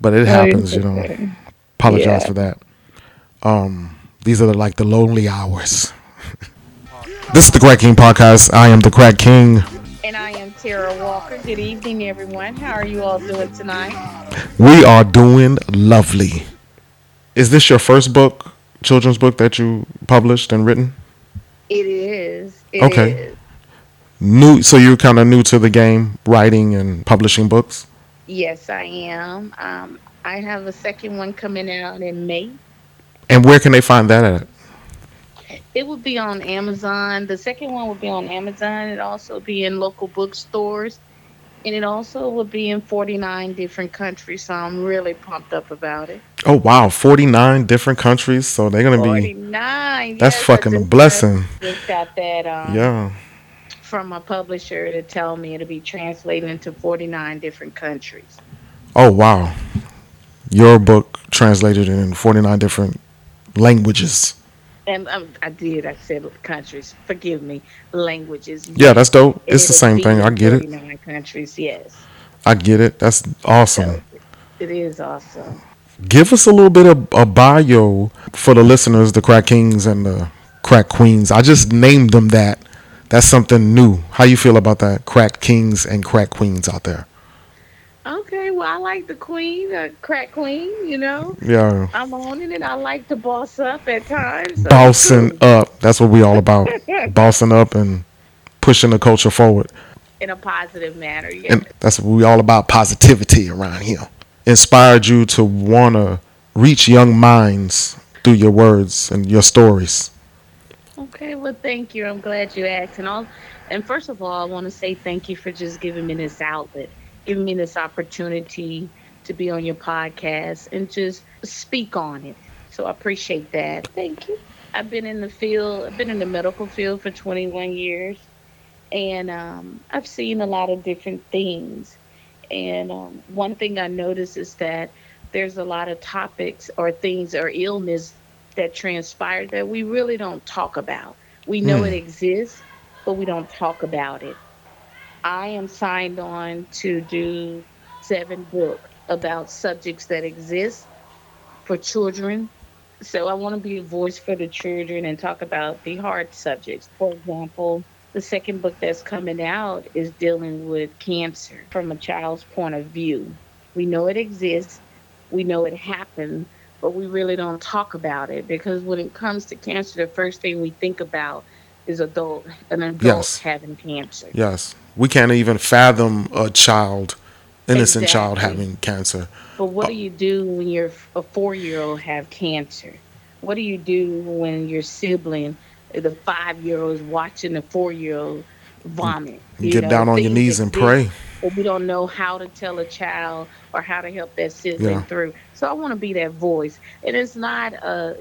but it happens. You know, okay. apologize Yeah. for that. Um, these are the, like the lonely hours. this is the Crack King podcast. I am the Crack King. And I am Tara Walker. Good evening, everyone. How are you all doing tonight? We are doing lovely. Is this your first book, children's book that you published and written? It is. It Okay. is. New, so you're kind of new to the game, writing and publishing books. Yes, I am. Um, I have a second one coming out in May. And where can they find that at? It will be on Amazon. The second one will be on Amazon. It also be in local bookstores. And it also will be in 49 different countries. So I'm really pumped up about it. Oh wow, 49 different countries. So they're gonna be 49. That's yes, fucking a blessing. Just got that um, yeah. From a publisher to tell me it'll be translated into 49 different countries. Oh wow, your book translated in 49 different languages. And um, I did. I said countries. Forgive me. Languages. Yeah, that's dope. It's the it'll same thing. I get it. 49 countries. Yes. I get it. That's awesome. It is awesome. Give us a little bit of a bio for the listeners, the Crack Kings and the Crack Queens. I just named them that. That's something new. How you feel about that? Crack Kings and Crack Queens out there. Okay. Well, I like the queen, uh, crack queen. You know, Yeah. I'm on it, and I like to boss up at times. so Bossing up. That's what we all about. Bossing up and pushing the culture forward. in a positive manner. Yeah. And that's what we all about positivity around here. Inspired you to want to reach young minds through your words and your stories. Okay, well, thank you. I'm glad you asked. And all, and first of all, I want to say thank you for just giving me this outlet, giving me this opportunity to be on your podcast and just speak on it. So I appreciate that. Thank you. I've been in the field. I've been in the medical field for 21 years, and um, I've seen a lot of different things. And um, one thing I noticed is that there's a lot of topics or things or illness that transpired that we really don't talk about. We know Hmm. it exists, but we don't talk about it. I am signed on to do seven books about subjects that exist for children. So I want to be a voice for the children and talk about the hard subjects. For example, the second book that's coming out is dealing with cancer from a child's point of view. We know it exists, we know it happened, but we really don't talk about it because when it comes to cancer, the first thing we think about is adult an adult Yes. having cancer. Yes. We can't even fathom a child, innocent child having cancer. But what do uh, you do when your a four year old have cancer? What do you do when your sibling, the five year old, is watching the four year old mm, vomit? You get down on your knees and pray. But we don't know how to tell a child or how to help that sibling Yeah. through. So I want to be that voice. And it's not a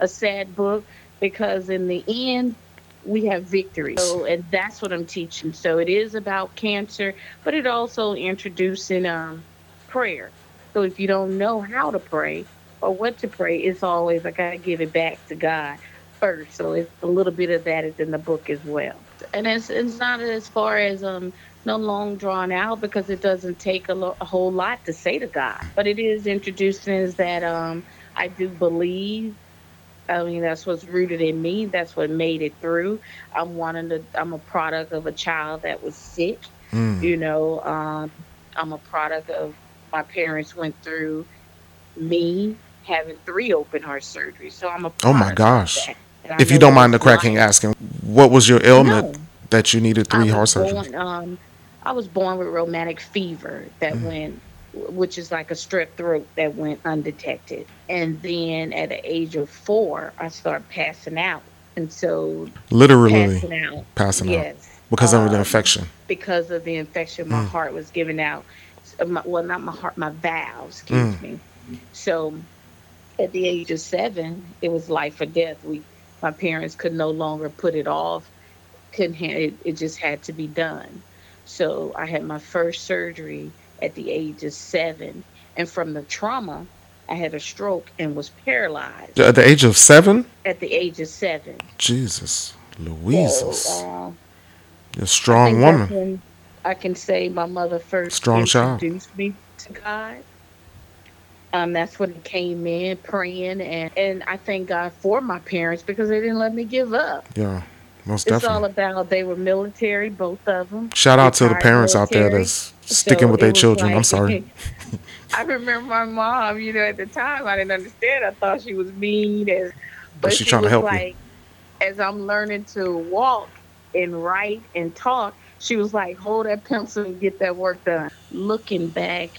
a sad book because in the end we have victory. So and that's what I'm teaching. So it is about cancer, but it also introducing um prayer. So if you don't know how to pray or what to pray, it's always I gotta give it back to God first. So it's a little bit of that is in the book as well. And it's it's not as far as um no long drawn out because it doesn't take a, lo- a whole lot to say to God. But it is introducing is that um I do believe. I mean that's what's rooted in me. That's what made it through. I'm one of the I'm a product of a child that was sick Mm. you know um, i'm a product of my parents went through me having three open heart surgeries so i'm a Oh my gosh. If you don't mind the cracking asking, what was your ailment No. that you needed three heart surgeries? um, I was born with rheumatic fever that Mm. went, which is like a strep throat that went undetected. And then at the age of four, I started passing out. And so Literally passing out, passing out yes, because of the um, infection. because of the infection, my Mm. heart was giving out. uh, My, well, not my heart, my valves. Excuse Mm. me. So, at the age of seven, it was life or death. We, my parents could no longer put it off. Couldn't. Ha- it, it just had to be done. So I had my first surgery at the age of seven, and from the trauma, I had a stroke and was paralyzed At the age of seven? at the age of seven. Jesus. Louises. So, uh, You're a I strong woman. when I can say my mother first Strong child. introduced me to God. Um, that's when it came in praying and, and I thank God for my parents because they didn't let me give up. Yeah, most It's definitely. all about they were military, both of them. Shout out to the parents out there that's sticking So with their children. I'm sorry. I remember my mom, you know, at the time I didn't understand. I thought she was mean and but, she she, trying to help like as I'm learning to walk and write and talk, she was like, Hold that pencil and get that work done. Looking back,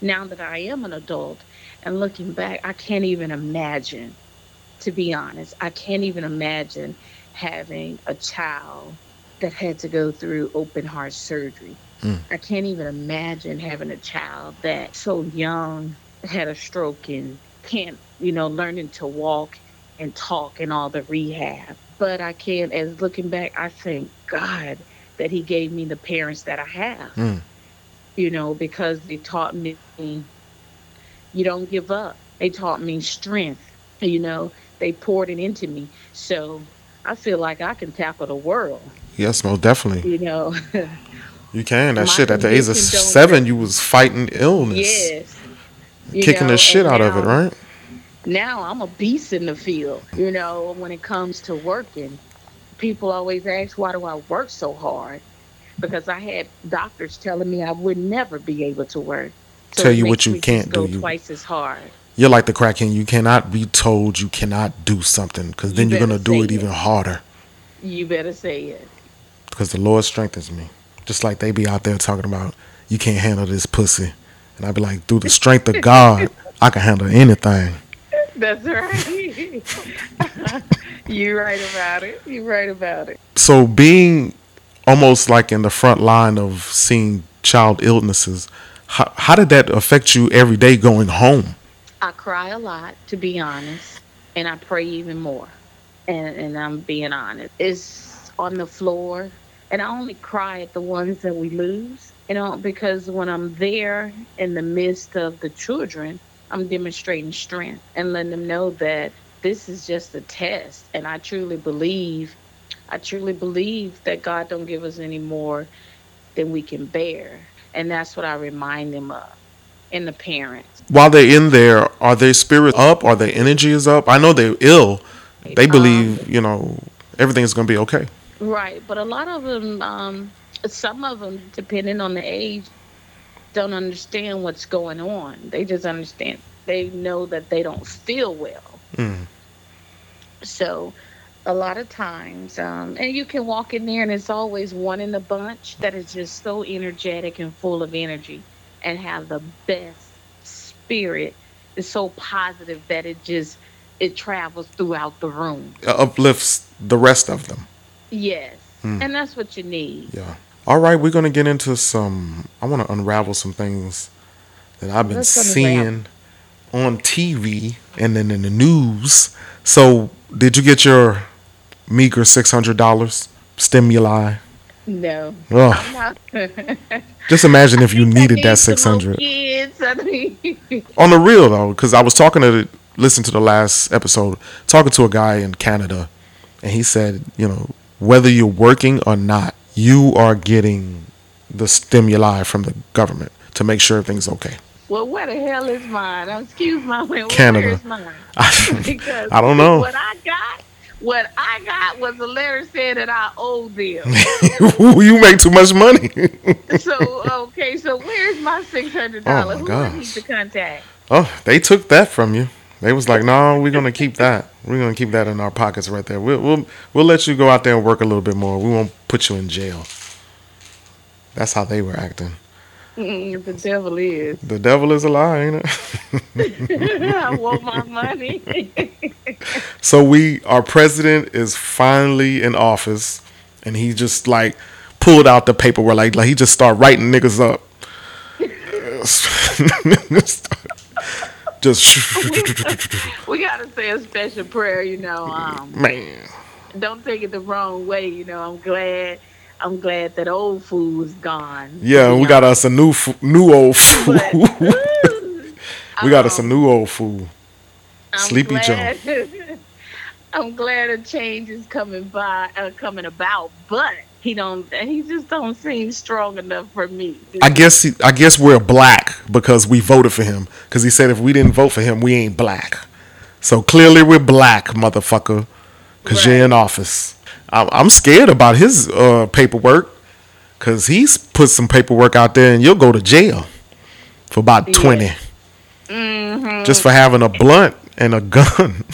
now that I am an adult and looking back, I can't even imagine, to be honest, I can't even imagine having a child that had to go through open heart surgery. Mm. I can't even imagine having a child that so young had a stroke and can't, you know, learning to walk and talk and all the rehab. But I can't, as looking back, I thank God that He gave me the parents that I have, Mm. you know, because they taught me you don't give up. They taught me strength, you know, they poured it into me. So I feel like I can tackle the world, Yes, most definitely. you know. You can. That My shit at the age of seven, you was fighting illness, yes. Kicking know, the shit out of it, right? now I'm a beast in the field. You know, when it comes to working, people always ask, why do I work so hard? Because I had doctors telling me I would never be able to work. Tell you what you can't do. You- twice as hard. You're like the crack king. You cannot be told you cannot do something because then You you're gonna do it it. even harder You better say it. because the Lord strengthens me. Just like they be out there talking about you can't handle this pussy, and I'd be like, through the strength of God, I can handle anything. That's right. You're right about it. You're right about it. So being almost like in the front line of seeing child illnesses, how, how did that affect you every day going home? I cry a lot, to be honest, and I pray even more. And and I'm being honest. It's on the floor, and I only cry at the ones that we lose. You know, because when I'm there in the midst of the children, I'm demonstrating strength and letting them know that this is just a test. And I truly believe, I truly believe that God don't give us any more than we can bear. And that's what I remind them of. And the parents. While they're in there, are their spirits up? Are their energy is up? I know they're ill. They Um, believe, you know, everything's gonna be okay. Right, but a lot of them, um, some of them, depending on the age, don't understand what's going on. They just understand. They know that they don't feel well. Mm. So, a lot of times, um, and you can walk in there, and it's always one in the bunch that is just so energetic and full of energy, and have the best spirit. is so positive that it just it travels throughout the room. It uplifts the rest of them. Yes, Hmm. and that's what you need. Yeah. All right, we're gonna get into some. I want to unravel some things that I've been Let's seeing on TV and then in the news. So, did you get your meager six hundred dollars stimuli? No. Oh, just imagine if you needed need that some six more hundred. Kids. On the real though, because I was talking to the, listen to the last episode, talking to a guy in Canada, and he said, you know, whether you're working or not, you are getting the stimuli from the government to make sure everything's okay. well, where the hell is mine? Excuse my where Canada. Mine? Because I don't know. What I got, what I got was a letter saying that I owe them. you make too much money. so okay, so where's my six hundred dollars? Oh, Who I gosh. need to contact? oh, they took that from you. They was like, no, we're gonna keep that. We're gonna keep that in our pockets right there. We'll we'll we'll let you go out there and work a little bit more. We won't put you in jail. That's how they were acting. Mm, the devil is. The devil is a lie, ain't it? I want my money. So we, our president is finally in office, and he just like pulled out the paperwork, like like he just started writing niggas up. just we gotta say a special prayer, you know. Um, man, don't take it the wrong way. You know, I'm glad. I'm glad that old food is gone. yeah, we got us a new new old food. But, ooh, we got us a um, new old food. I'm Sleepy glad, I'm glad a change is coming by, uh, coming about. But he don't he just don't seem strong enough for me. I guess he, I guess we're black because we voted for him. Because he said if we didn't vote for him, we ain't black. So clearly we're black, motherfucker. Because right. you're in office. I'm, I'm scared about his uh, paperwork. Because he's put some paperwork out there, and you'll go to jail for about yeah. twenty. Mm-hmm. Just for having a blunt and a gun.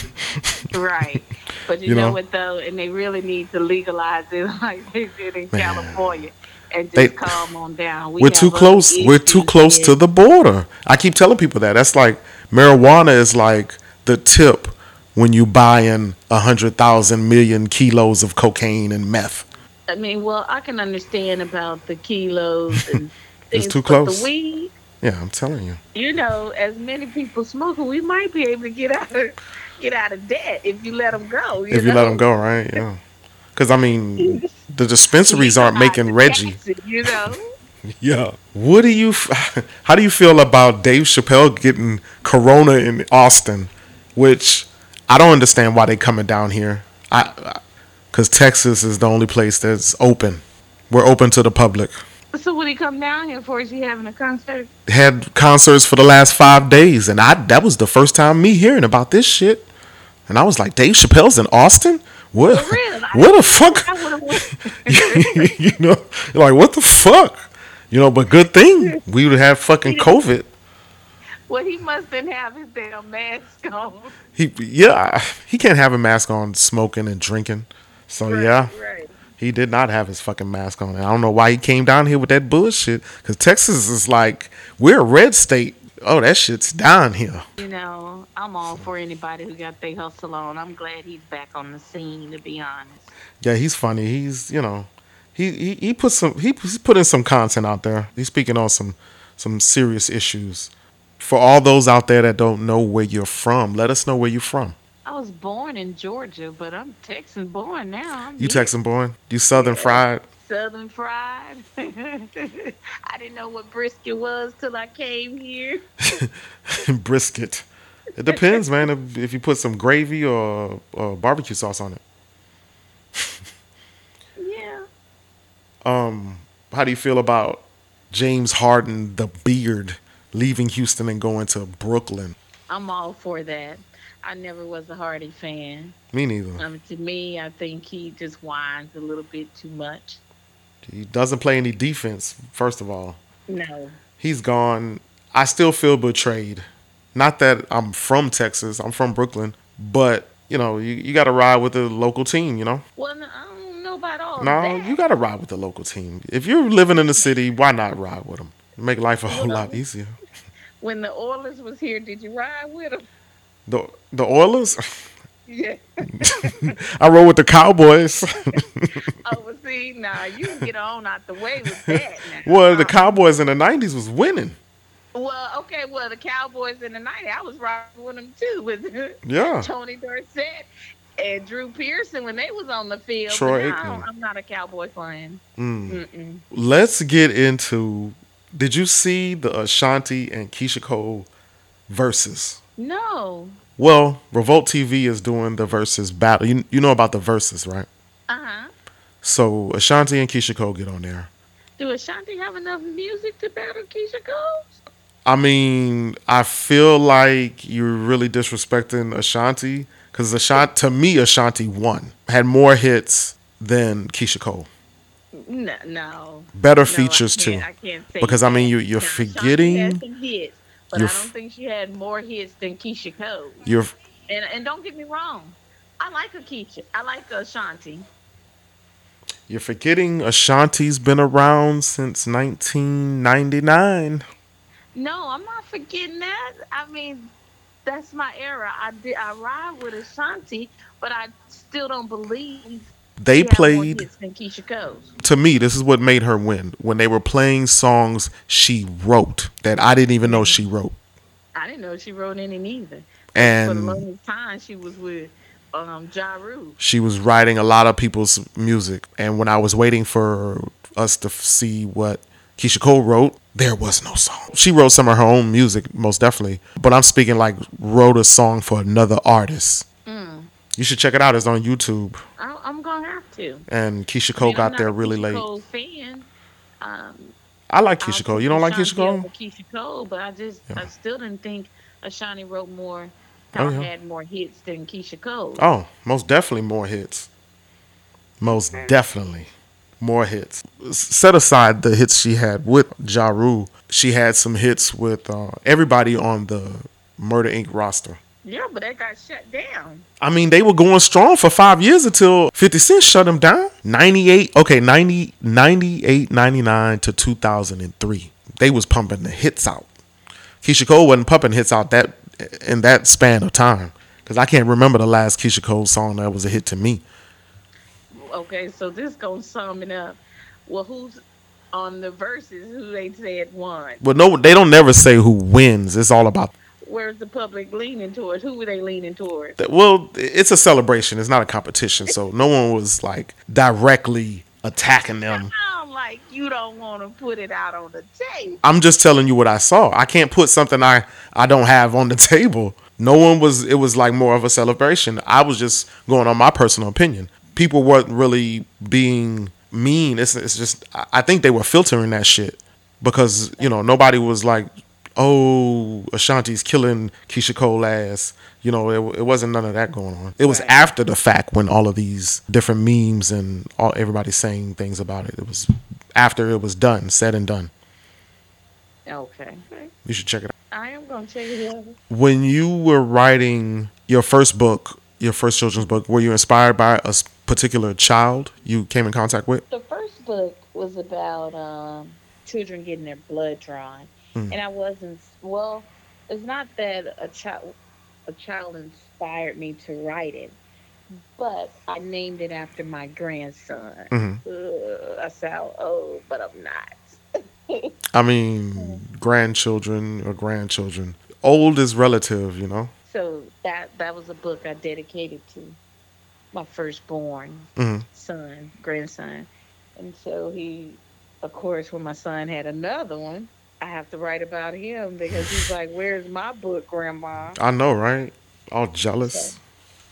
right. But you, you know, know, what though, and they really need to legalize it like they did in Man. California. And just they, calm on down. We are too close. We're too close here. to the border. I keep telling people that. That's like marijuana is like the tip when you buy in a hundred thousand million kilos of cocaine and meth. I mean, well, I can understand about the kilos and it's too close. The weed, yeah, I'm telling you. You know, as many people smoking, we might be able to get out of get out of debt if you let them go. You if know? you let them go, right? Yeah. Because I mean, the dispensaries aren't making Reggie. you know. yeah. What do you? How do you feel about Dave Chappelle getting Corona in Austin? Which I don't understand why they coming down here. I, because Texas is the only place that's open. We're open to the public. So would he come down here for? Is he having a concert? Had concerts for the last five days, and I that was the first time me hearing about this shit. And I was like, Dave Chappelle's in Austin. What? What the fuck? you know, like what the fuck? You know, but good thing we would have fucking COVID. Well, he mustn't have his damn mask on. He yeah, he can't have a mask on smoking and drinking. So right, yeah. Right he did not have his fucking mask on. And I don't know why he came down here with that bullshit. Because Texas is like, we're a red state. Oh, that shit's down here. You know, I'm all for anybody who got their hustle on. I'm glad he's back on the scene, to be honest. Yeah, he's funny. He's, you know, he, he, he put some he, he's put in some content out there. He's speaking on some some serious issues. For all those out there that don't know where you're from, let us know where you're from. I was born in Georgia, but I'm Texan born now. I'm you here. Texan born? You Southern yeah. fried? Southern fried. I didn't know what brisket was till I came here. brisket. It depends, man. If, if, you put some gravy or, or barbecue sauce on it. yeah. Um, how do you feel about James Harden, the beard, leaving Houston and going to Brooklyn? I'm all for that. I never was a Hardy fan. Me neither. Um, to me, I think he just whines a little bit too much. He doesn't play any defense, first of all. No. He's gone. I still feel betrayed. Not that I'm from Texas, I'm from Brooklyn, but you know, you, you got to ride with the local team, you know? Well, no, I don't know about all No, that. No, you got to ride with the local team. If you're living in the city, why not ride with them? Make life a whole lot easier. When the Oilers was here, did you ride with them? The the Oilers. Yeah. I rode with the Cowboys. oh, well, see, now you can get on out the way with that. Now. Well, the Cowboys in the '90s was winning. Well, okay, well, the Cowboys in the '90s, I was riding with them too, with yeah Tony Dorsett and Drew Pearson when they was on the field. Troy I'm not a Cowboy fan. Mm. Let's get into. Did you see the Ashanti and Keyshia Cole Verzuz? No. Well, Revolt TV is doing the Verzuz battle. You, you know about the Verzuz, right? Uh huh. So Ashanti and Keyshia Cole get on there. Do Ashanti have enough music to battle Keyshia Cole? I mean, I feel like you're really disrespecting Ashanti because Ashanti, to me, Ashanti won, had more hits than Keyshia Cole. No, no. Better no, features too. I can't say because that. I mean, you you're now, forgetting. But You're I don't think she had more hits than Keyshia Cole. You're and and don't get me wrong, I like a Keyshia. I like Ashanti. You're forgetting Ashanti's been around since 1999. No, I'm not forgetting that. I mean, that's my era. I did I ride with Ashanti, but I still don't believe they played To me, this is what made her win. When they were playing songs she wrote that I didn't even know she wrote. I didn't know she wrote any neither. And for the longest time, she was with um, Ja Rule. She was writing a lot of people's music, and when I was waiting for us to see what Keyshia Cole wrote, there was no song. She wrote some of her own music, most definitely, but I'm speaking like wrote a song for another artist. Mm. You should check it out. It's on YouTube. I, am gonna have to. And Keyshia I Cole mean, I'm got there really Keyshia late. Cole fan. Um, I like I'll Cole. You don't like Ashanti Cole? Keyshia Cole, but I just Yeah. I still didn't think Ashanti wrote more Oh yeah. had more hits than Keyshia Cole. Oh, most definitely more hits. Most definitely more hits. Set aside the hits she had with Ja Rule, she had some hits with uh, everybody on the Murder Inc. roster. Yeah, but that got shut down. I mean, they were going strong for five years until 50 Cent shut them down. 98, okay, 90, 98, 99 to 2003. They was pumping the hits out. Keyshia Cole wasn't pumping hits out that in that span of time. Because I can't remember the last Keyshia Cole song that was a hit to me. Okay, so this gonna sum it up. Well, who's on the Verzuz? Who they said won? Well, no, they don't never say who wins. It's all about Where's the public leaning towards? Who were they leaning towards? Well, it's a celebration. It's not a competition. So no one was like directly attacking them. I'm like, you don't want to put it out on the tape. I'm just telling you what I saw. I can't put something I I don't have on the table. No one was. It was like more of a celebration. I was just going on my personal opinion. People weren't really being mean. It's it's just I think they were filtering that shit because you know nobody was like, oh Ashanti's killing Keyshia Cole ass. You know it, it wasn't none of that going on. It was Right. after the fact when all of these different memes and all everybody saying things about it. It was after it was done, said and done. Okay. You should check it out. I am gonna check it out. when you were writing your first book, your first children's book, were you inspired by a particular child you came in contact with? The first book was about um, children getting their blood drawn, Mm. and I wasn't. Well, it's not that a child a child inspired me to write it, but I named it after my grandson. hmm Ugh, I sound old, but I'm not. I mean, grandchildren or grandchildren. Old is relative, you know. So that that was a book I dedicated to my firstborn hmm son, grandson. And so he, of course, when my son had another one, I have to write about him because he's like, "Where's my book, Grandma?" I know, right? All jealous.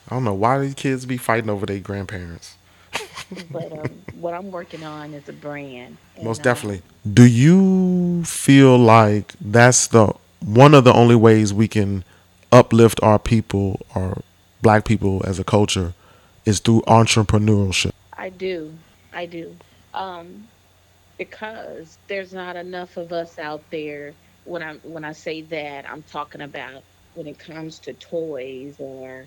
I don't know why these kids be fighting over their grandparents. But um, what I'm working on is a brand. And, Most uh, definitely. Do you feel like that's the one of the only ways we can uplift our people or black people as a culture is through entrepreneurship? I do, I do, um, because there's not enough of us out there. When I when I say that, I'm talking about when it comes to toys or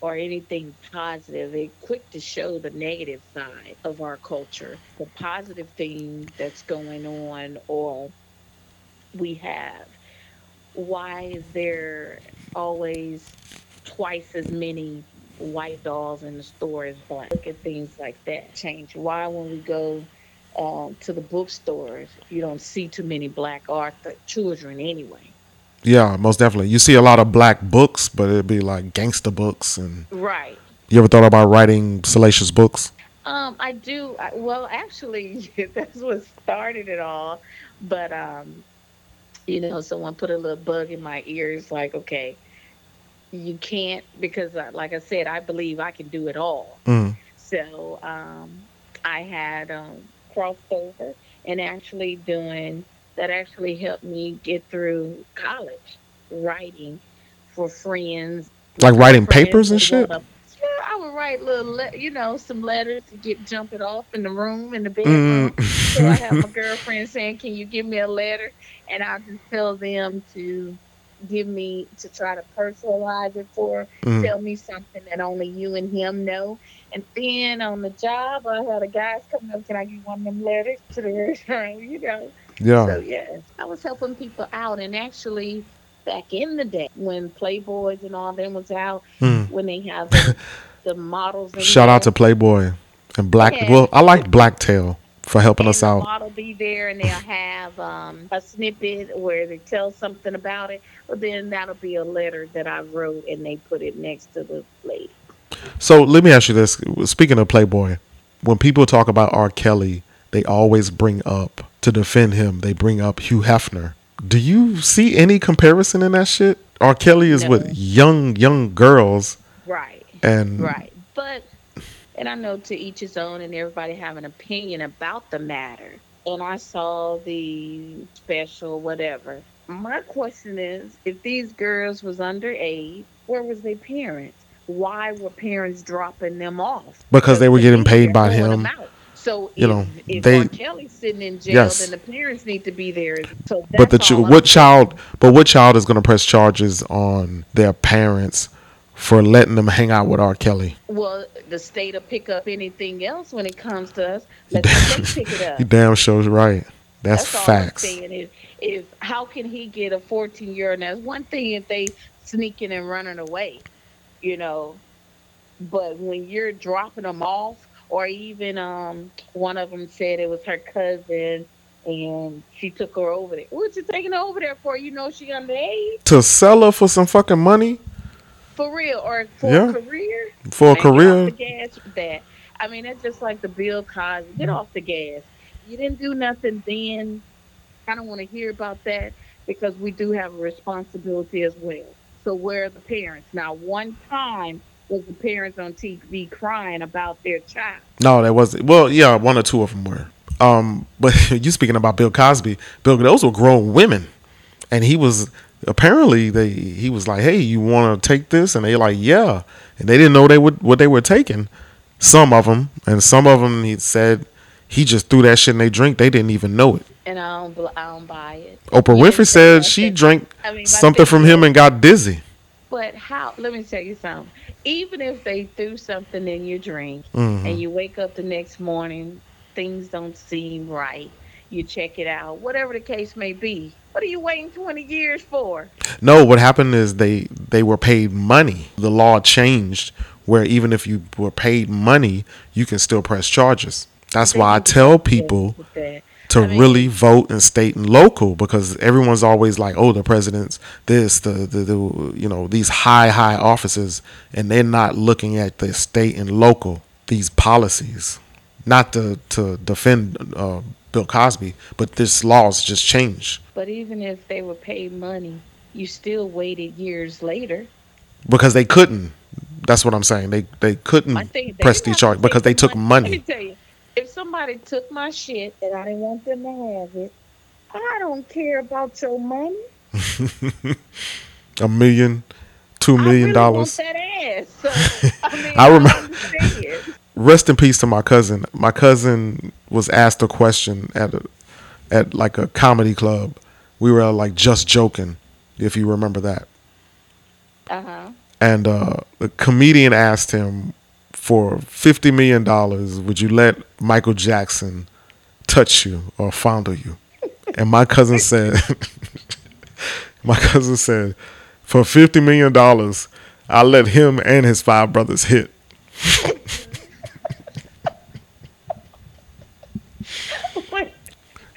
or anything positive. They're quick to show the negative side of our culture, the positive thing that's going on, or we have. Why is there always twice as many white dolls in the store as black? Look at things like that change. Why, when we go um, to the bookstores, you don't see too many black author children anyway? Yeah, most definitely. You see a lot of black books, but it'd be like gangster books. And Right. you ever thought about writing salacious books? Um, I do. I, well, actually, that's what started it all. But um, you know, someone put a little bug in my ears, like, okay, you can't because, uh, like I said, I believe I can do it all. Mm. So um, I had um, crossed over and actually doing that actually helped me get through college, writing for friends. Like writing Friends papers and shit? Yeah, I would write little, le- you know, some letters to get jumping off in the room in the bedroom. So I have my Mm. girlfriend saying, "Can you give me a letter?" And I'll just tell them to give me to try to personalize it for Mm. tell me something that only you and him know. And then on the job, I had a guys coming up, can I get one of them letters to the restaurant? You know. Yeah. So Yeah. yes, I was helping people out, and actually, back in the day when Playboys and all them was out, Mm. when they have the, the models. Shout out to Playboy and Black. Yeah. Well, I like Blacktail for helping and us the out. model be there, and they'll have um, a snippet where they tell something about it. But then that'll be a letter that I wrote, and they put it next to the lady. So let me ask you this: Speaking of Playboy, when people talk about R. Kelly, they always bring up to defend him. They bring up Hugh Hefner. Do you see any comparison in that shit? R. Kelly is No. with young young girls, Right. and Right. But And I know to each his own, and everybody have an opinion about the matter. And I saw the special, whatever. My question is, if these girls was underage, where was their parents? Why were parents dropping them off? Because they were getting paid by him. So You if, know, if they- R. Kelly's sitting in jail, Yes. then the parents need to be there. So But the ch- I'm what saying. child? But what child is going to press charges on their parents for letting them hang out with R. Kelly? Well, the state will pick up anything else when it comes to us. Let the state pick it up. You damn show's right. That's, That's all facts. I'm saying is, is how can he get a 14 year old? It's one thing if they sneaking and running away, you know, but when you're dropping them off, or even um, one of them said it was her cousin and she took her over there. What you taking her over there for? You know she underage To sell her for some fucking money for real or for Yeah. a career? for a Man, Get career. off the gas with that. I mean, that's just like the Bill Cosby. Get off the gas. You didn't do nothing then. I don't want to hear about that because we do have a responsibility as well. So where are the parents? Now, one time was the parents on TV crying about their child. No, that wasn't. Well, yeah, one or two of them were. Um, but you speaking about Bill Cosby? Bill, those were grown women, and he was apparently they. He was like, "Hey, you want to take this?" And they like, "Yeah," and they didn't know they would what they were taking. Some of them, and some of them, he said he just threw that shit in their drink. They didn't even know it. And I don't, I don't buy it. Oprah Winfrey said she nothing. drank I mean, something from him and got dizzy. But how? Let me tell you something. Even if they threw something in your drink Mhm. and you wake up the next morning, things don't seem right. You check it out, whatever the case may be. What are you waiting 20 years for? No, what happened is they they were paid money. The law changed where even if you were paid money, you can still press charges. That's why I tell people to I mean- really vote in state and local because everyone's always like, "Oh, the president's this, the, the the you know these high high offices," and they're not looking at the state and local these policies. Not to to defend uh, Bill Cosby, but this law's just changed But even if they were paid money, you still waited years later. because they couldn't. That's what I'm saying. They they couldn't they press didn't these charges because they took Let me money. tell you, if somebody took my shit and I didn't want them to have it, I don't care about your money. A million, two I really dollars. Want that ass. So, I mean, I remember-. Rest in peace to my cousin. My cousin was asked a question at a at like a comedy club. We were like just joking, if you remember that. Uh huh. And uh, the comedian asked him for fifty million dollars, would you let Michael Jackson touch you or fondle you? And my cousin said, my cousin said, for fifty million dollars, I let him and his five brothers hit.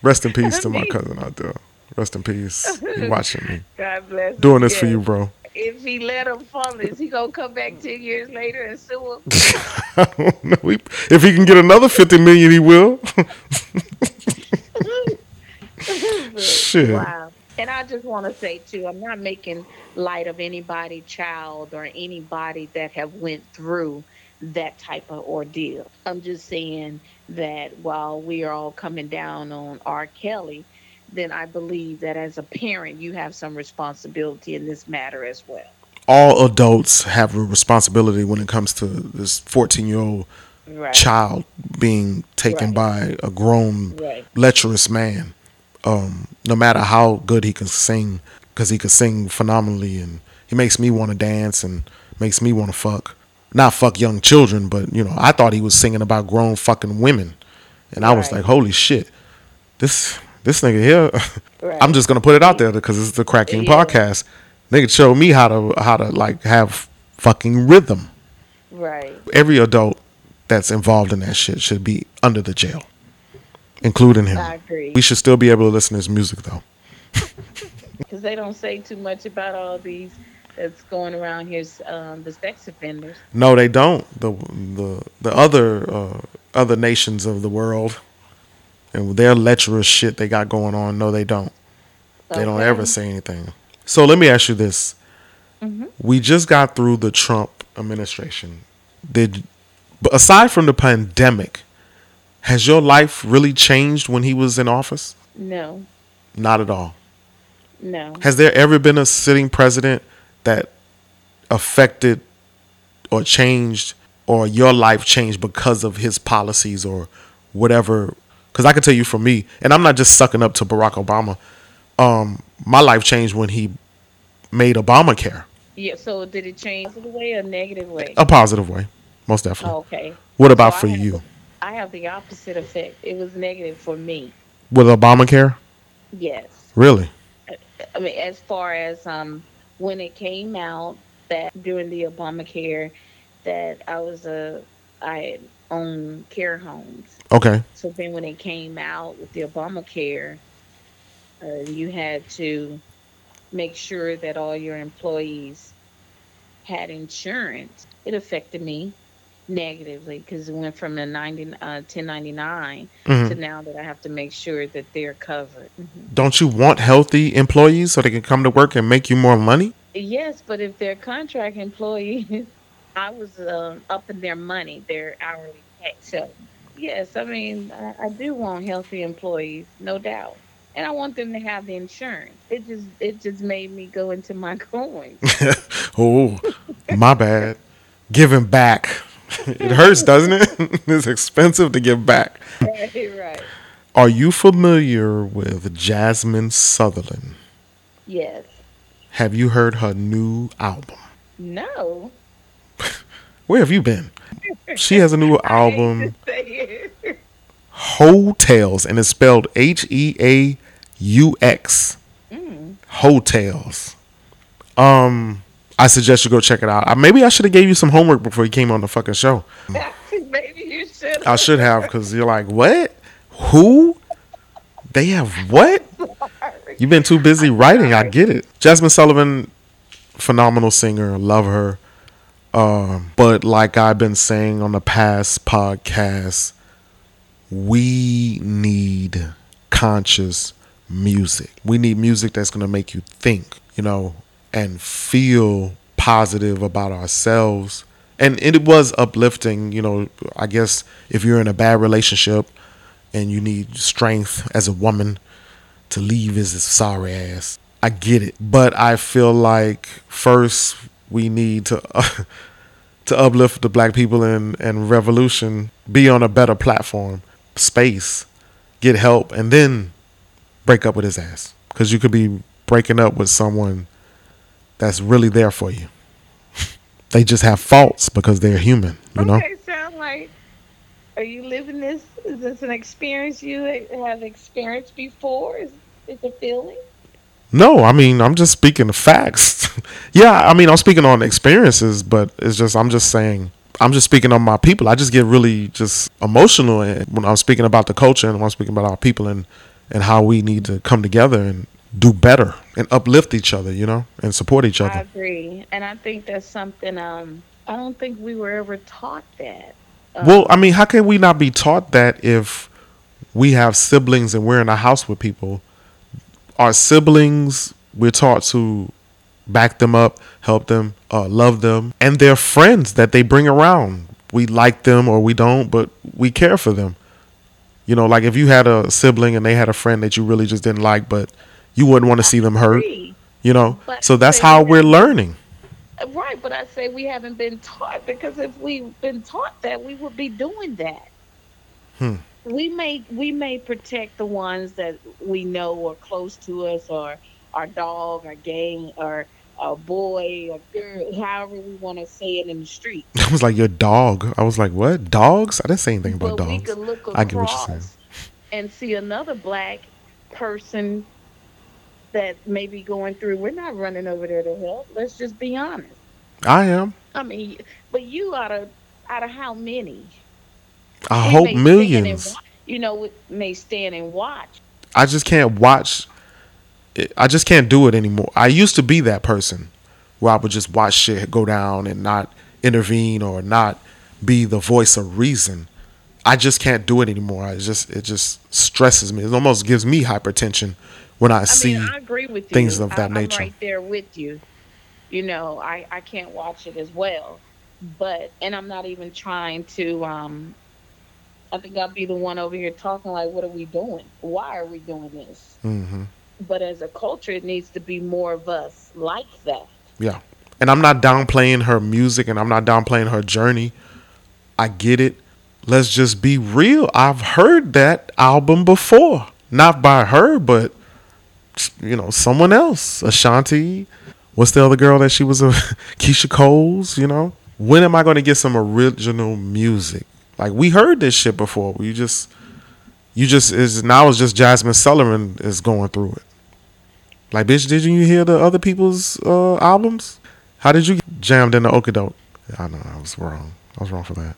Rest in peace to my cousin out there. Rest in peace. You watching me. God bless. him. Doing this for you, bro. If he let him fall, is he gonna come back ten years later and sue him? I don't know. He- If he can get another fifty million, he will. Shit. Wow. And I just want to say too, I'm not making light of anybody, child or anybody that have went through that type of ordeal. I'm just saying that while we are all coming down on R. Kelly, then I believe that as a parent, you have some responsibility in this matter as well. All adults have a responsibility when it comes to this fourteen-year-old Right. child being taken by a grown, Right. lecherous man. Um, no matter how good he can sing, because he can sing phenomenally, and he makes me want to dance and makes me want to fuck. Not fuck young children, but you know, I thought he was singing about grown fucking women, and I was like, holy shit, this this nigga here. Right. I'm just gonna put it out there because it's the cracking Yeah. podcast. Nigga show me how to how to like have fucking rhythm. Right. Every adult that's involved in that shit should be under the jail, including him. I agree. We should still be able to listen to his music though. Because they don't say too much about all these that's going around here, um, the sex offenders. No, they don't. The the the other uh, other nations of the world and their lecherous shit they got going on. No, they don't. They don't ever say anything. So let me ask you this: Mhm. We just got through the Trump administration. Did But aside from the pandemic, has your life really changed when he was in office? No, Not at all. no. Has there ever been a sitting president that affected or changed or your life changed because of his policies or whatever? Because I can tell you for me, and I'm not just sucking up to Barack Obama. Um, my life changed when he made Obamacare Yeah. So did it change the way or negative way? a positive way, most definitely. Oh, okay. What about So I for have- you I have the opposite effect. It was negative for me. with Obamacare? Yes. Really? I mean, as far as um, when it came out that during the Obamacare, that I was a I own care homes. Okay. So then when it came out with the Obamacare, uh, you had to make sure that all your employees had insurance. It affected me negatively because it went from the 90, uh, 1099 Mhm. to now that I have to make sure that they're covered. Mhm. Don't you want healthy employees so they can come to work and make you more money? Yes, but if they're contract employees, I was uh, upping their money, their hourly pay. So, yes, I mean, I, I do want healthy employees, no doubt, and I want them to have the insurance. It just, it just made me go into my coins. oh, my bad. Giving back. It hurts, doesn't it? it's expensive to give back. right, right. Are you familiar with Jazmine Sullivan? Yes. Have you heard her new album? No. Where have you been? She has a new album, to say it. Heaux Tales, and it's spelled H E A U X. Mm. Heaux Tales. Um, I suggest you go check it out. Maybe I should have gave you some homework before you came on the fucking show. Maybe you should. I should have because you're like, what? Who? They have what? You've been too busy writing. I get it. Jazmine Sullivan, phenomenal singer. Love her. Um, but like I've been saying on the past podcast, we need conscious music. We need music that's going to make you think, you know, and feel positive about ourselves. And it was uplifting, you know. I guess if you're in a bad relationship and you need strength as a woman to leave his sorry ass, I get it. But I feel like first we need to to uplift the black people and and revolution, be on a better platform, space, get help, and then break up with his ass. Because you could be breaking up with someone that's really there for you. they just have faults because they're human, you know. Okay, sound like. Are you living this? Is this an experience you have experienced before? Is is a feeling? No, I mean I'm just speaking of facts. yeah, I mean I'm speaking on experiences, but it's just I'm just saying I'm just speaking on my people. I just get really just emotional when I'm speaking about the culture and when I'm speaking about our people and and how we need to come together and do better and uplift each other, you know, and support each other. I agree, and I think that's something. Um, I don't think we were ever taught that. Um, Well, I mean, how can we not be taught that if we have siblings and we're in a house with people? Our siblings, we're taught to back them up, help them, uh, love them, and their friends that they bring around. We like them or we don't, but we care for them. You know, like if you had a sibling and they had a friend that you really just didn't like, but you wouldn't want to see them hurt, you know? But So that's how we we're learning. Right, but I say we haven't been taught because if we've been taught that, we would be doing that. Hmm. We may we may protect the ones that we know are close to us, or our dog, our gang, or a boy, or girl, however we want to say it in the street. I was like, your dog. I was like, what? Dogs? I didn't say anything about but dogs. I get what you're saying. and see another black person that may be going through. We're not running over there to help. Let's just be honest. I am. I mean, but you out of out of how many? I We hope and millions. You know, may stand and watch. I just can't watch. I just can't do it anymore. I used to be that person where I would just watch shit go down and not intervene or not be the voice of reason. I just can't do it anymore. It just it just stresses me. It almost gives me hypertension when I, I see. mean, I agree with you. things of I- that I'm nature. right there with you. You know, I I can't watch it as well, but and I'm not even trying to um I think I'll be the one over here talking like what are we doing? Why are we doing this? hmm But as a culture it needs to be more of us like that. Yeah. And I'm not downplaying her music and I'm not downplaying her journey. I get it. Let's just be real. I've heard that album before. Not by her, but you know, someone else. Ashanti. What's the other girl that she was a Keyshia Coles, you know? When am I going to get some original music? Like we heard this shit before. We just you just is now it's just Jazmine Sullivan is going through it. Like, bitch, did you hear the other people's uh, albums? How did you get jammed in the Okadoke? I know I was wrong. I was wrong for that.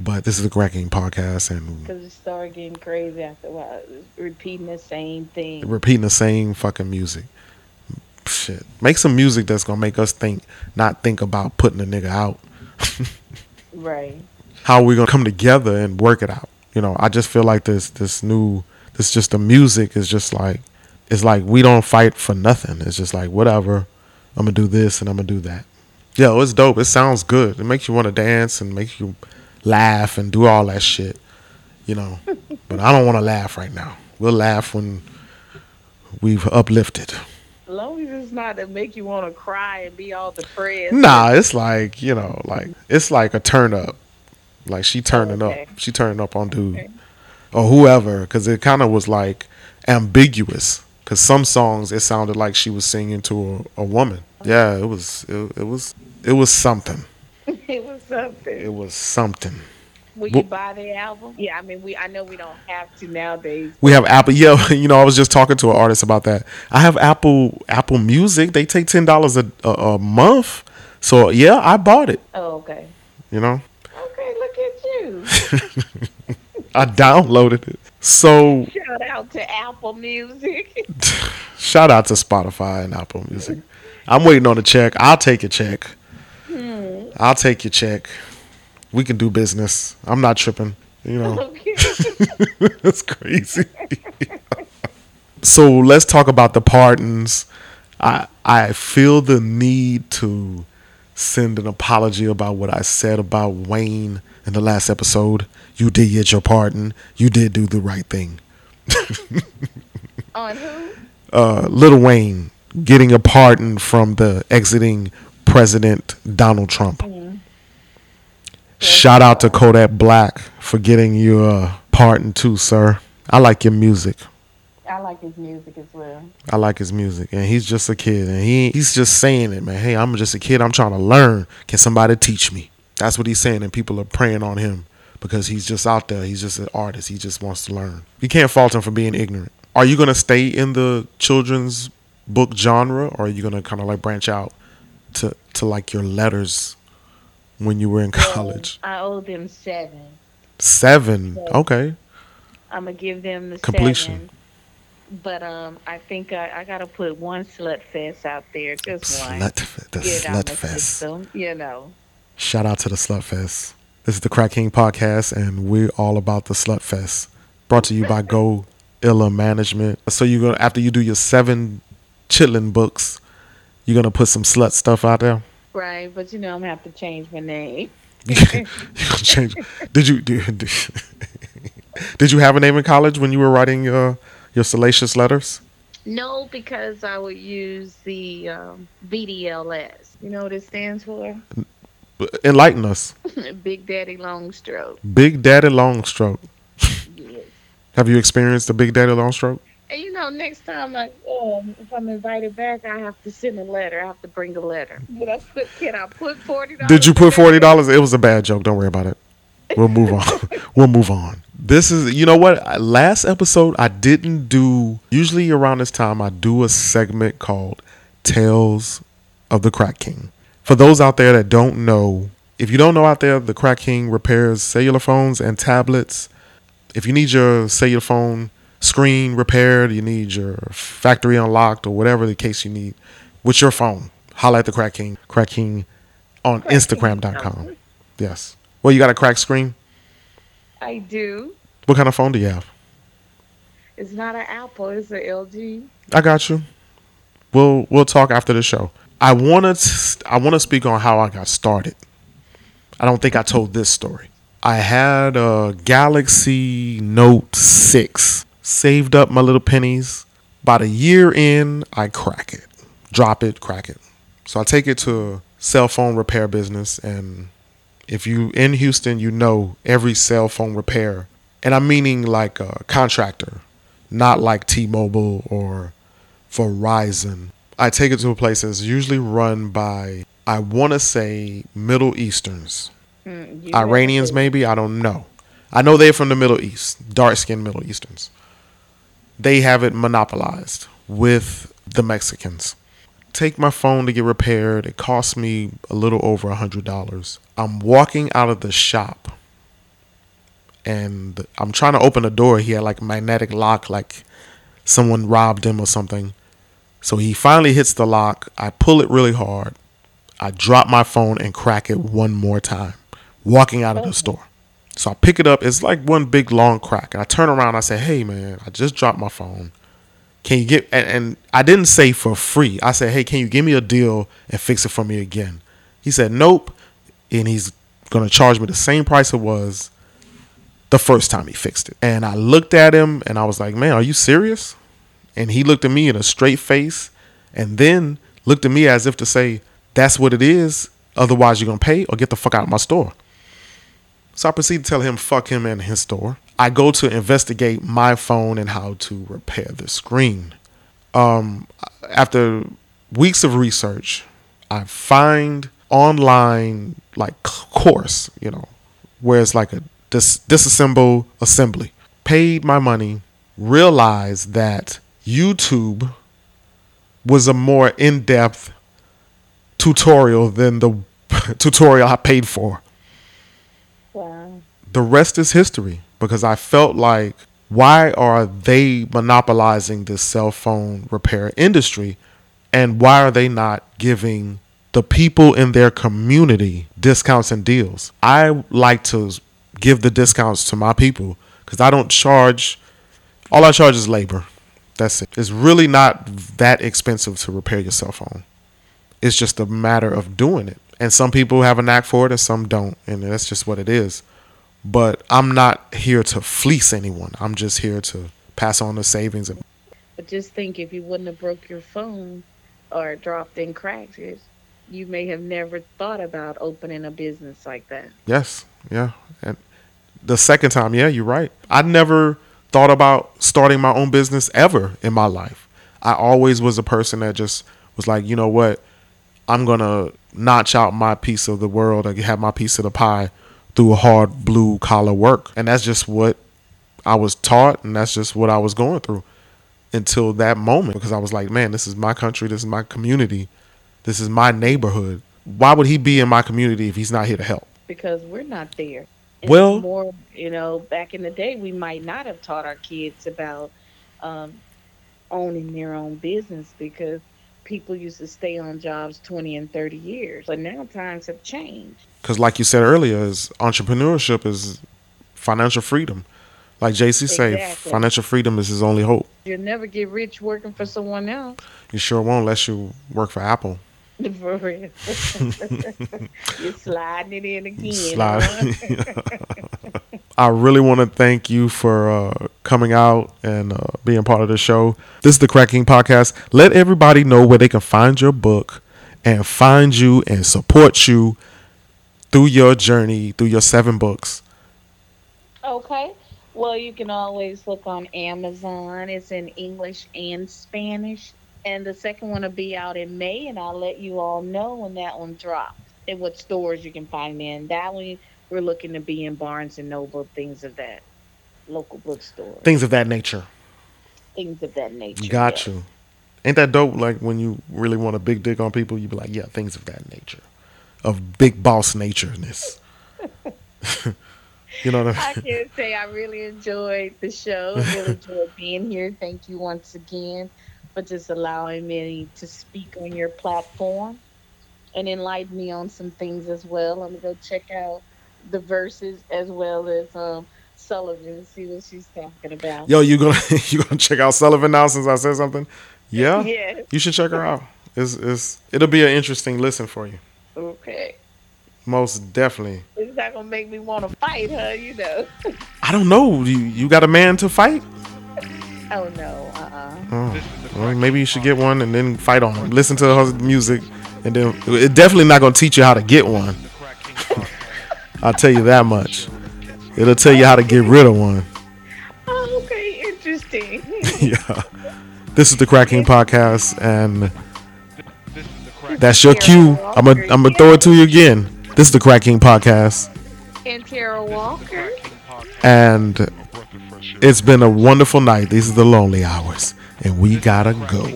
But this is a Crack King podcast, and Because it started getting crazy after a while. Repeating the same thing. repeating the same fucking music. Shit, make some music that's gonna make us think, not think about putting a nigga out. Right. How are we gonna come together and work it out? You know, I just feel like this this new this just the music is just like it's like we don't fight for nothing. It's just like whatever. I'm gonna do this and I'm gonna do that. Yo, it's dope. It sounds good. It makes you want to dance and makes you laugh and do all that shit. You know, but I don't want to laugh right now. We'll laugh when we've uplifted. As long as it's not to make you want to cry and be all depressed. Nah, it's like you know, like it's like a turn up. Like she turning Okay. up. She turning up on dude Okay. or whoever, because it kind of was like ambiguous. Because some songs it sounded like she was singing to a, a woman. Yeah, it was. It, it was. It was something. it was something. It was something. Will Well- you buy the album? Yeah, I mean, we. I know we don't have to nowadays. We have Apple. Yeah, you know, I was just talking to an artist about that. I have Apple Apple Music. They take ten dollars a a month. So yeah, I bought it. Oh, okay. You know, Okay, look at you. I downloaded it. So Shout out to Apple Music. shout out to Spotify and Apple Music. I'm waiting on a check. I'll take a check. I'll take your check. We can do business. I'm not tripping. You know, that's crazy. so let's talk about the pardons. I I feel the need to send an apology about what I said about Wayne in the last episode. You did get your pardon. You did do the right thing. On who? uh, Little Wayne getting a pardon from the exiting president Donald Trump. Mm-hmm. Shout out to Kodak Black for getting your pardon too, sir. I like your music. I like his music as well. I like his music, and he's just a kid, and he he's just saying it, man. Hey, I'm just a kid. I'm trying to learn. Can somebody teach me? That's what he's saying, and people are praying on him because he's just out there. He's just an artist. He just wants to learn. You can't fault him for being ignorant. Are you gonna stay in the children's book genre, or are you gonna kind of like branch out to to like your letters when you were in college? I owe them seven. Seven. Okay. I'm gonna give them the Completion. seven. But um, I think I, I gotta put one slut fest out there, just one. Slut, f- the Get slut fest. system, you know. Shout out to the Slut Fest. This is the Crack King podcast, and we're all about the Slut Fest. Brought to you by Go Illa Management. So you're gonna after you do your seven chitlin books, you're gonna put some slut stuff out there. Right, but you know I'm gonna have to change my name. you gonna change. Did you did, did you have a name in college when you were writing uh, your salacious letters? No, because I would use the um, BDLS. You know what it stands for? Enlighten us. Big Daddy Long Stroke. Big Daddy Longstroke. Yes. Have you experienced a Big Daddy Longstroke? And you know, next time I um, if I'm invited back, I have to send a letter. I have to bring a letter. But I put, can I put forty dollars? Did you put forty dollars? It was a bad joke. Don't worry about it. We'll move on. we'll move on. This is you know what? Last episode I didn't do. Usually around this time I do a segment called Tales of the Crack King. For those out there that don't know, if you don't know out there, the Crack King repairs cellular phones and tablets. If you need your cellular phone screen repaired, you need your factory unlocked, or whatever the case you need with your phone, holla at the Crack King. Crack King on Crack King. Instagram.com. Yes. Well, you got a cracked screen? I do. What kind of phone do you have? It's not an Apple. It's an LG. I got you. We'll we'll talk after the show. I want to I want to speak on how I got started. I don't think I told this story. I had a Galaxy Note 6. Saved up my little pennies. About a year in, I crack it. Drop it, crack it. So I take it to a cell phone repair business and if you in Houston, you know every cell phone repair. And I'm meaning like a contractor, not like T-Mobile or Verizon. I take it to a place that's usually run by I want to say Middle Easterns. Mm, Iranians, maybe. I don't know. I know they're from the Middle East, dark skinned Middle Easterns. They have it monopolized with the Mexicans. Take my phone to get repaired. It cost me a little over a hundred dollars. I'm walking out of the shop and I'm trying to open the door. He had like a magnetic lock, like someone robbed him or something. So he finally hits the lock. I pull it really hard. I drop my phone and crack it one more time walking out of the oh. store. So I pick it up. It's like one big long crack. And I turn around. I say, "Hey man, I just dropped my phone. Can you get?" And, and, I didn't say for free. I said, "Hey, can you give me a deal and fix it for me again?" He said, "Nope," and he's gonna charge me the same price it was the first time he fixed it. And I looked at him and I was like, "Man, are you serious?" And he looked at me in a straight face, and then looked at me as if to say, "That's what it is. Otherwise, you're gonna pay or get the fuck out of my store." So I proceed to tell him fuck him and his store. I go to investigate my phone and how to repair the screen. Um, after weeks of research, I find online like course, you know, where it's like a dis- disassemble assembly. Paid my money, realized that YouTube was a more in-depth tutorial than the tutorial I paid for. The rest is history because I felt like why are they monopolizing this cell phone repair industry and why are they not giving the people in their community discounts and deals? I like to give the discounts to my people because I don't charge all I charge is labor. That's it. It's really not that expensive to repair your cell phone. It's just a matter of doing it and some people have a knack for it and some don't and that's just what it is but i'm not here to fleece anyone. I'm just here to pass on the savings. But just think if you wouldn't have broke your phone or dropped in cracks you may have never thought about opening a business like that. Yes yeah. And the second time yeah you're right. I never thought about starting my own business ever in my life. I always was a person that just was like you know what? I'm gonna notch out my piece of the world or have my piece of the pie through hard blue collar work. And that's just what I was taught and that's just what I was going through until that moment because I was like, man, this is my country, this is my community, this is my neighborhood. Why would he be in my community if he's not here to help? Because we're not there. And well, more, you know, back in the day, we might not have taught our kids about um, owning their own business because people used to stay on jobs 20 and 30 years. But now times have changed. Because, like you said earlier, is entrepreneurship is financial freedom. Like Jay-Z exactly. say, financial freedom is his only hope. You'll never get rich working for someone else. You sure won't unless you work for Apple. For real. You're sliding it in again. Slide. Huh? I really want to thank you for uh, coming out and uh, being part of the show. This is the Crack King Podcast. Let everybody know where they can find your book and find you and support you through your journey, through your seven books. Okay. Well, you can always look on Amazon. It's in English and Spanish and the second one will be out in May, and I'll let you all know when that one drops and what stores you can find in. That one we're looking to be in Barnes and Noble, things of that local bookstore, things of that nature. Things of that nature. Got yeah. you. Ain't that dope? Like when you really want a big dick on people, you be like, yeah, things of that nature, of big boss natureness. you know what I mean? I can say I really enjoyed the show. Really enjoyed being here. Thank you once again for just allowing me to speak on your platform and enlighten me on some things as well. I'm gonna go check out the Verzuz as well as um, Sullivan see what she's talking about. Yo, you gonna you gonna check out Sullivan now since I said something? Yeah, yeah. You should check her out. It's, it's it'll be an interesting listen for you. Okay. Most definitely. It's not gonna make me want to fight her, you know. I don't know. You you got a man to fight? oh no, uh-uh. Oh, well, maybe you should get one and then fight on him. Listen to her music, and then it definitely not gonna teach you how to get one. I'll tell you that much. It'll tell you how to get rid of one. Oh, okay, interesting. yeah. This is the Crack King podcast, and that's your cue. I'm gonna I'm gonna throw it to you again. This is the Crack King podcast, and Tara Walker. and it's been a wonderful night. These are the lonely hours, and we gotta go.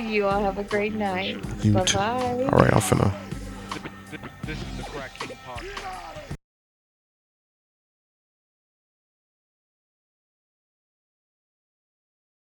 You all have a great night. You Bye too. bye. All right, I'm finna.